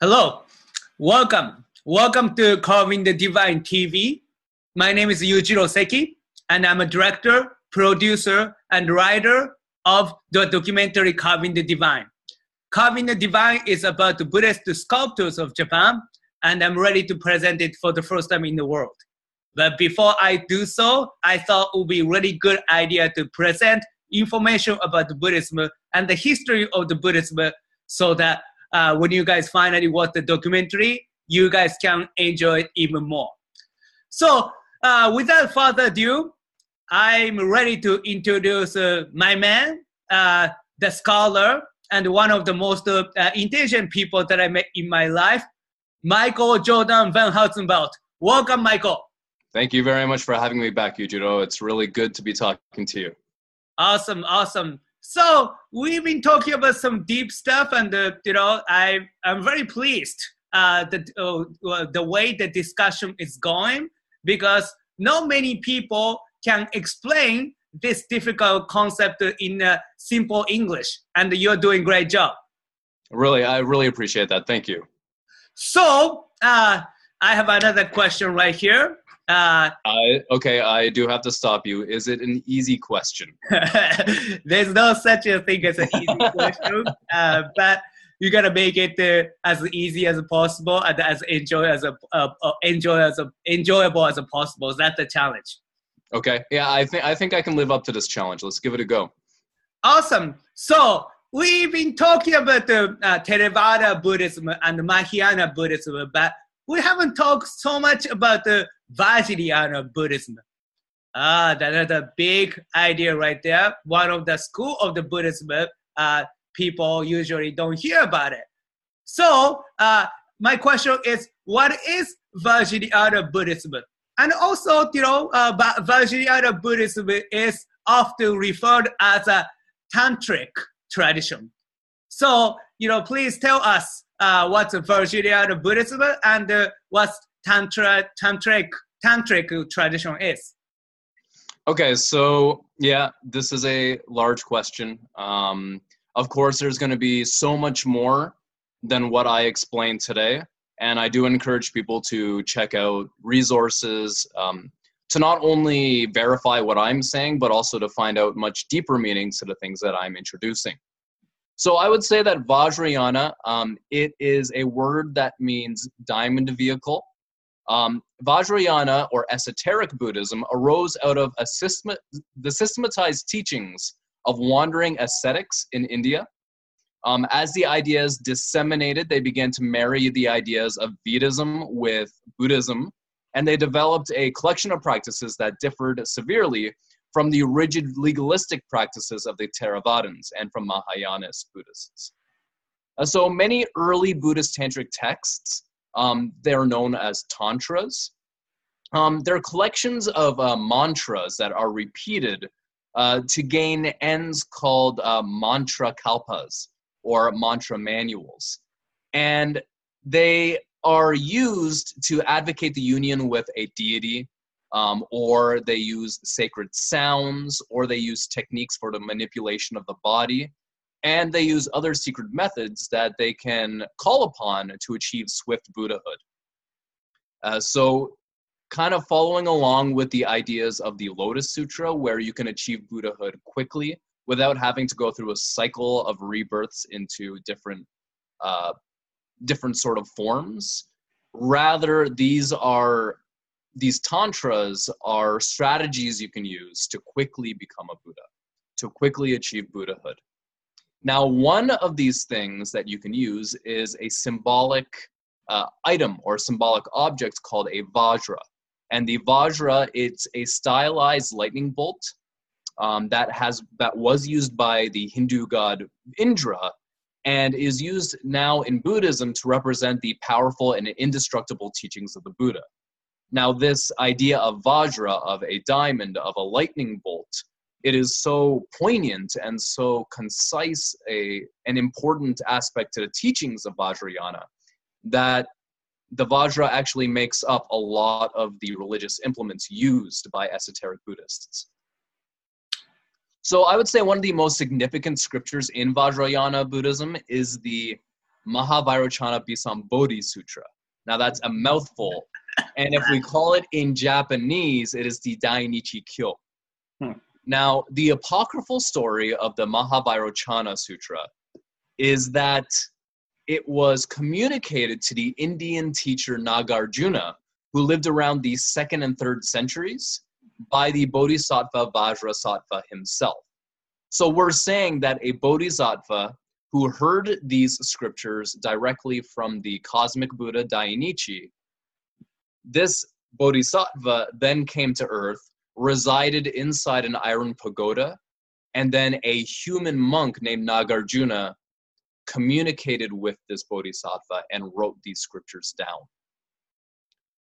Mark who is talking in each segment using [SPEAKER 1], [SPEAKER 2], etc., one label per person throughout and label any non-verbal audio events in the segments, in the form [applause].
[SPEAKER 1] Hello, welcome. Welcome to Carving the Divine TV. My name is Yujiro Seki, and I'm a director, producer, and writer of the documentary Carving the Divine. Carving the Divine is about the Buddhist sculptors of Japan, and I'm ready to present it for the first time in the world. But before I do so, I thought it would be a really good idea to present information about Buddhism and the history of the Buddhism so that uh, when you guys finally watch the documentary, you guys can enjoy it even more. So, uh, without further ado, I'm ready to introduce uh, my man, uh, the scholar, and one of the most uh, intelligent people that I met in my life, Michael Jordan Van Houtenbelt. Welcome, Michael.
[SPEAKER 2] Thank you very much for having me back, Yujiro. It's really good to be talking to you.
[SPEAKER 1] Awesome, awesome. So we've been talking about some deep stuff, and uh, you know, I I'm very pleased uh, that uh, the way the discussion is going because not many people can explain this difficult concept in uh, simple English, and you're doing great job.
[SPEAKER 2] Really, I really appreciate that. Thank you.
[SPEAKER 1] So uh, I have another question right here.
[SPEAKER 2] Uh, [laughs] I okay, I do have to stop you. Is it an easy question?
[SPEAKER 1] There's no such a thing as an easy [laughs] question, uh, but you gotta make it uh, as easy as possible and as enjoy as a uh, uh, enjoy as a, enjoyable as possible. That's the challenge.
[SPEAKER 2] Okay, yeah, I think I think I can live up to this challenge. Let's give it a go.
[SPEAKER 1] Awesome. So we've been talking about the uh, Theravada Buddhism and Mahayana Buddhism, but we haven't talked so much about the Vajrayana Buddhism. Ah, that is a big idea right there. One of the school of the Buddhism, uh, people usually don't hear about it. So, uh, my question is, what is Vajrayana Buddhism? And also, you know, uh, Vajrayana Buddhism is often referred as a tantric tradition. So, you know, please tell us uh, what's Vajrayana Buddhism and uh, what's Tantra, Tantric, Tantric tradition is.
[SPEAKER 2] Okay, so yeah, this is a large question. Um, of course, there's going to be so much more than what I explained today. And I do encourage people to check out resources um, to not only verify what I'm saying, but also to find out much deeper meanings to the things that I'm introducing. So I would say that Vajrayana, um, it is a word that means diamond vehicle. Um, Vajrayana or esoteric Buddhism arose out of system, the systematized teachings of wandering ascetics in India. Um, as the ideas disseminated, they began to marry the ideas of Vedism with Buddhism, and they developed a collection of practices that differed severely from the rigid legalistic practices of the Theravadins and from Mahayanist Buddhists. Uh, so many early Buddhist tantric texts, um, they're known as tantras. Um, they're collections of uh, mantras that are repeated uh, to gain ends called uh, mantra kalpas or mantra manuals. And they are used to advocate the union with a deity um, or they use sacred sounds, or they use techniques for the manipulation of the body, and they use other secret methods that they can call upon to achieve swift Buddhahood. Uh, so, kind of following along with the ideas of the Lotus Sutra, where you can achieve Buddhahood quickly without having to go through a cycle of rebirths into different uh, different sort of forms. Rather, these are these tantras are strategies you can use to quickly become a Buddha, to quickly achieve Buddhahood. Now, one of these things that you can use is a symbolic uh, item or symbolic object called a vajra. And the vajra, it's a stylized lightning bolt um, that has that was used by the Hindu god Indra and is used now in Buddhism to represent the powerful and indestructible teachings of the Buddha. Now, this idea of Vajra, of a diamond, of a lightning bolt, it is so poignant and so concise a, an important aspect to the teachings of Vajrayana that the Vajra actually makes up a lot of the religious implements used by esoteric Buddhists. So I would say one of the most significant scriptures in Vajrayana Buddhism is the Mahavairochana Abhisambodhi Sutra. Now that's a mouthful. And if we call it in Japanese, it is the Dainichi Kyo.
[SPEAKER 1] Hmm.
[SPEAKER 2] Now, the apocryphal story of the Mahavairochana Sutra is that it was communicated to the Indian teacher Nagarjuna, who lived around the second and third centuries, by the Bodhisattva Vajrasattva himself. So we're saying that a Bodhisattva who heard these scriptures directly from the cosmic Buddha Dainichi, this Bodhisattva then came to earth, resided inside an iron pagoda, and then a human monk named Nagarjuna communicated with this bodhisattva and wrote these scriptures down.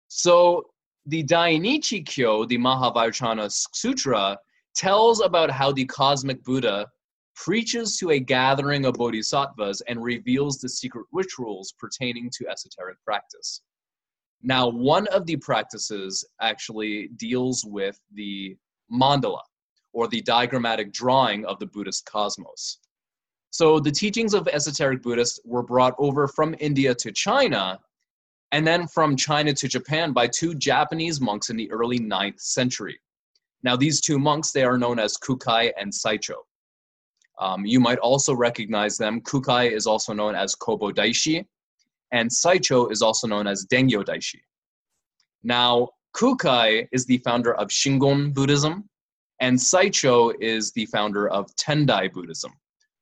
[SPEAKER 2] So the Dainichi Kyo, the Mahavairochana Sutra, tells about how the cosmic Buddha preaches to a gathering of bodhisattvas and reveals the secret rituals pertaining to esoteric practice. Now, one of the practices actually deals with the mandala, or the diagrammatic drawing of the Buddhist cosmos. So the teachings of esoteric Buddhists were brought over from India to China, and then from China to Japan by two Japanese monks in the early 9th century. Now, these two monks, they are known as Kukai and Saicho. Um, you might also recognize them. Kukai is also known as Kobo Daishi, and Saicho is also known as Dengyo Daishi. Now, Kukai is the founder of Shingon Buddhism, and Saicho is the founder of Tendai Buddhism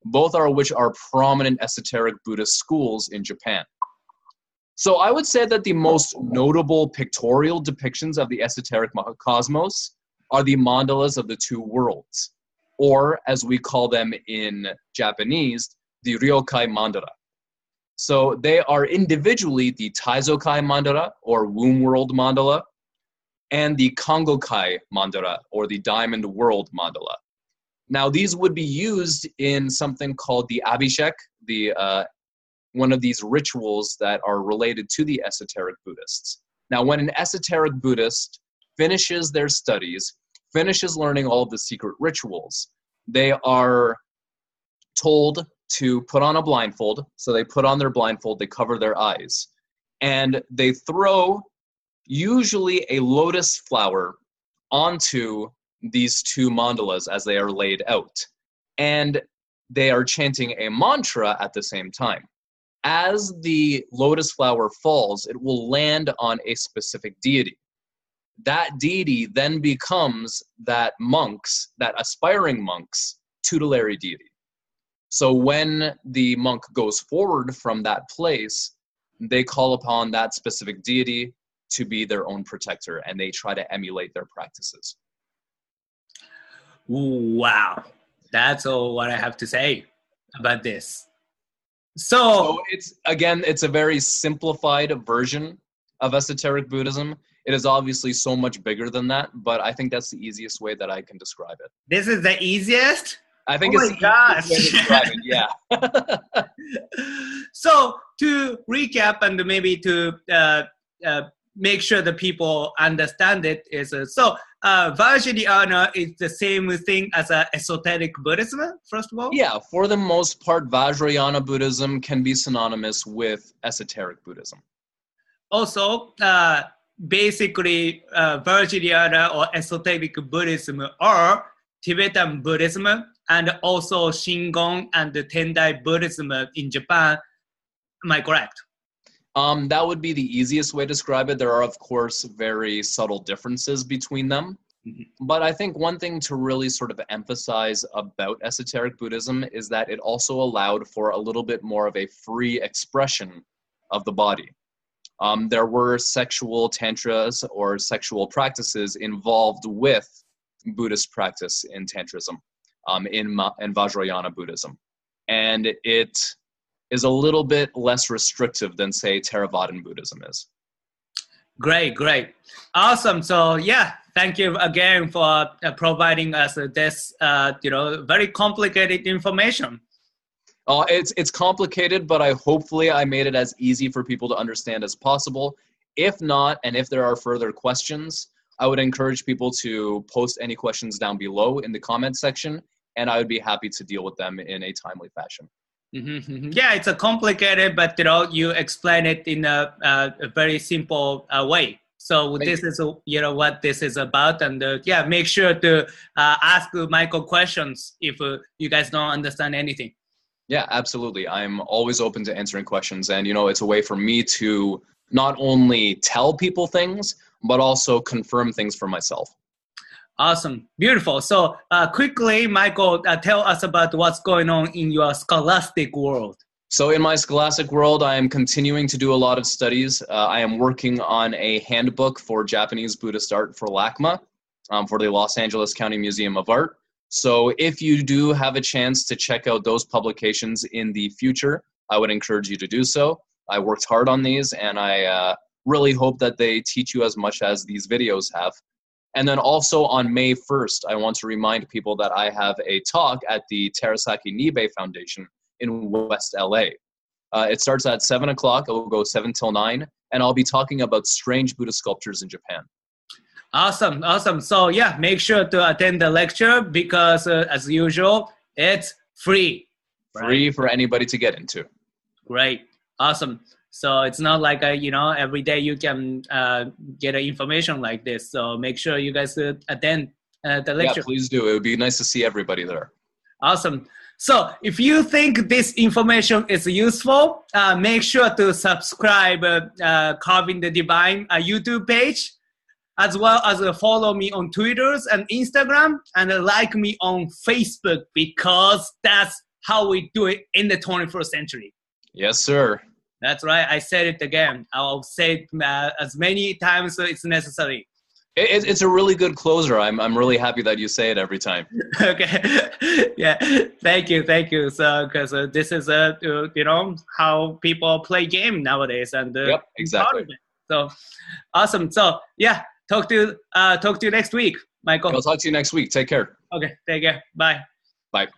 [SPEAKER 2] both are which are prominent esoteric Buddhist schools in Japan. So I would say that the most notable pictorial depictions of the esoteric cosmos are the mandalas of the two worlds, or as we call them in Japanese, the ryokai mandala. So they are individually the Taizokai mandala or womb world mandala and the Kongokai mandala or the diamond world mandala. Now, these would be used in something called the Abhishek, the uh, one of these rituals that are related to the esoteric Buddhists. Now, when an esoteric Buddhist finishes their studies, finishes learning all of the secret rituals, they are told to put on a blindfold. So they put on their blindfold, they cover their eyes, and they throw usually a lotus flower onto these two mandalas as they are laid out. And they are chanting a mantra at the same time. As the lotus flower falls, it will land on a specific deity. That deity then becomes that monk's, that aspiring monk's tutelary deity. So when the monk goes forward from that place, they call upon that specific deity to be their own protector and they try to emulate their practices.
[SPEAKER 1] Wow. That's all what I have to say about this. So,
[SPEAKER 2] so it's again, it's a very simplified version of esoteric Buddhism. It is obviously so much bigger than that, but I think that's the easiest way that I can describe it.
[SPEAKER 1] This is the easiest?
[SPEAKER 2] I think
[SPEAKER 1] oh
[SPEAKER 2] it's
[SPEAKER 1] my gosh.
[SPEAKER 2] it, yeah. [laughs] [laughs]
[SPEAKER 1] so to recap and maybe to uh, uh, make sure the people understand it is uh, so uh, Vajrayana is the same thing as a esoteric Buddhism, first of all?
[SPEAKER 2] Yeah, for the most part, Vajrayana Buddhism can be synonymous with esoteric Buddhism.
[SPEAKER 1] Also, uh, basically, uh, Vajrayana or esoteric Buddhism are Tibetan Buddhism and also Shingon and Tendai Buddhism in Japan. Am I correct?
[SPEAKER 2] Um, that would be the easiest way to describe it. There are, of course, very subtle differences between them. Mm-hmm. But I think one thing to really sort of emphasize about esoteric Buddhism is that it also allowed for a little bit more of a free expression of the body. Um, there were sexual tantras or sexual practices involved with Buddhist practice in tantrism, um, in, in Vajrayana Buddhism. And it is a little bit less restrictive than say Theravadan Buddhism is.
[SPEAKER 1] Great, great, awesome. So yeah, thank you again for uh, providing us this, uh, you know, very complicated information.
[SPEAKER 2] Uh, it's it's complicated, but I hopefully I made it as easy for people to understand as possible. If not, and if there are further questions, I would encourage people to post any questions down below in the comment section, and I would be happy to deal with them in a timely fashion.
[SPEAKER 1] Mm-hmm. Yeah, it's a complicated, but you know, you explain it in a, uh, a very simple uh, way. So Thank this you. is you know what this is about, and uh, yeah, make sure to uh, ask Michael questions if uh, you guys don't understand anything.
[SPEAKER 2] Yeah, absolutely. I'm always open to answering questions, and you know, it's a way for me to not only tell people things, but also confirm things for myself.
[SPEAKER 1] Awesome, beautiful. So, uh, quickly, Michael, uh, tell us about what's going on in your scholastic world.
[SPEAKER 2] So, in my scholastic world, I am continuing to do a lot of studies. Uh, I am working on a handbook for Japanese Buddhist art for LACMA, um, for the Los Angeles County Museum of Art. So, if you do have a chance to check out those publications in the future, I would encourage you to do so. I worked hard on these, and I uh, really hope that they teach you as much as these videos have. And then also on May 1st, I want to remind people that I have a talk at the Terasaki Nibe Foundation in West LA. Uh, it starts at 7 o'clock, it will go 7 till 9, and I'll be talking about strange Buddha sculptures in Japan.
[SPEAKER 1] Awesome, awesome. So, yeah, make sure to attend the lecture because, uh, as usual, it's free.
[SPEAKER 2] Free right? for anybody to get into.
[SPEAKER 1] Great, awesome. So it's not like a, you know every day you can uh, get information like this. So make sure you guys uh, attend uh, the lecture.
[SPEAKER 2] Yeah, please do. It would be nice to see everybody there.
[SPEAKER 1] Awesome. So if you think this information is useful, uh, make sure to subscribe uh, uh, Carving the Divine uh, YouTube page, as well as uh, follow me on Twitters and Instagram, and uh, like me on Facebook because that's how we do it in the 21st century.
[SPEAKER 2] Yes, sir.
[SPEAKER 1] That's right. I said it again. I'll say it uh, as many times as it's necessary.
[SPEAKER 2] It, it's a really good closer. I'm, I'm really happy that you say it every time. [laughs]
[SPEAKER 1] okay. [laughs] yeah. Thank you. Thank you. So, because uh, this is, uh, you know, how people play game nowadays. And uh,
[SPEAKER 2] yep, exactly.
[SPEAKER 1] So, awesome. So, yeah. Talk to you, uh, talk to you next week, Michael.
[SPEAKER 2] I'll talk to you next week. Take care.
[SPEAKER 1] Okay. Take care. Bye.
[SPEAKER 2] Bye.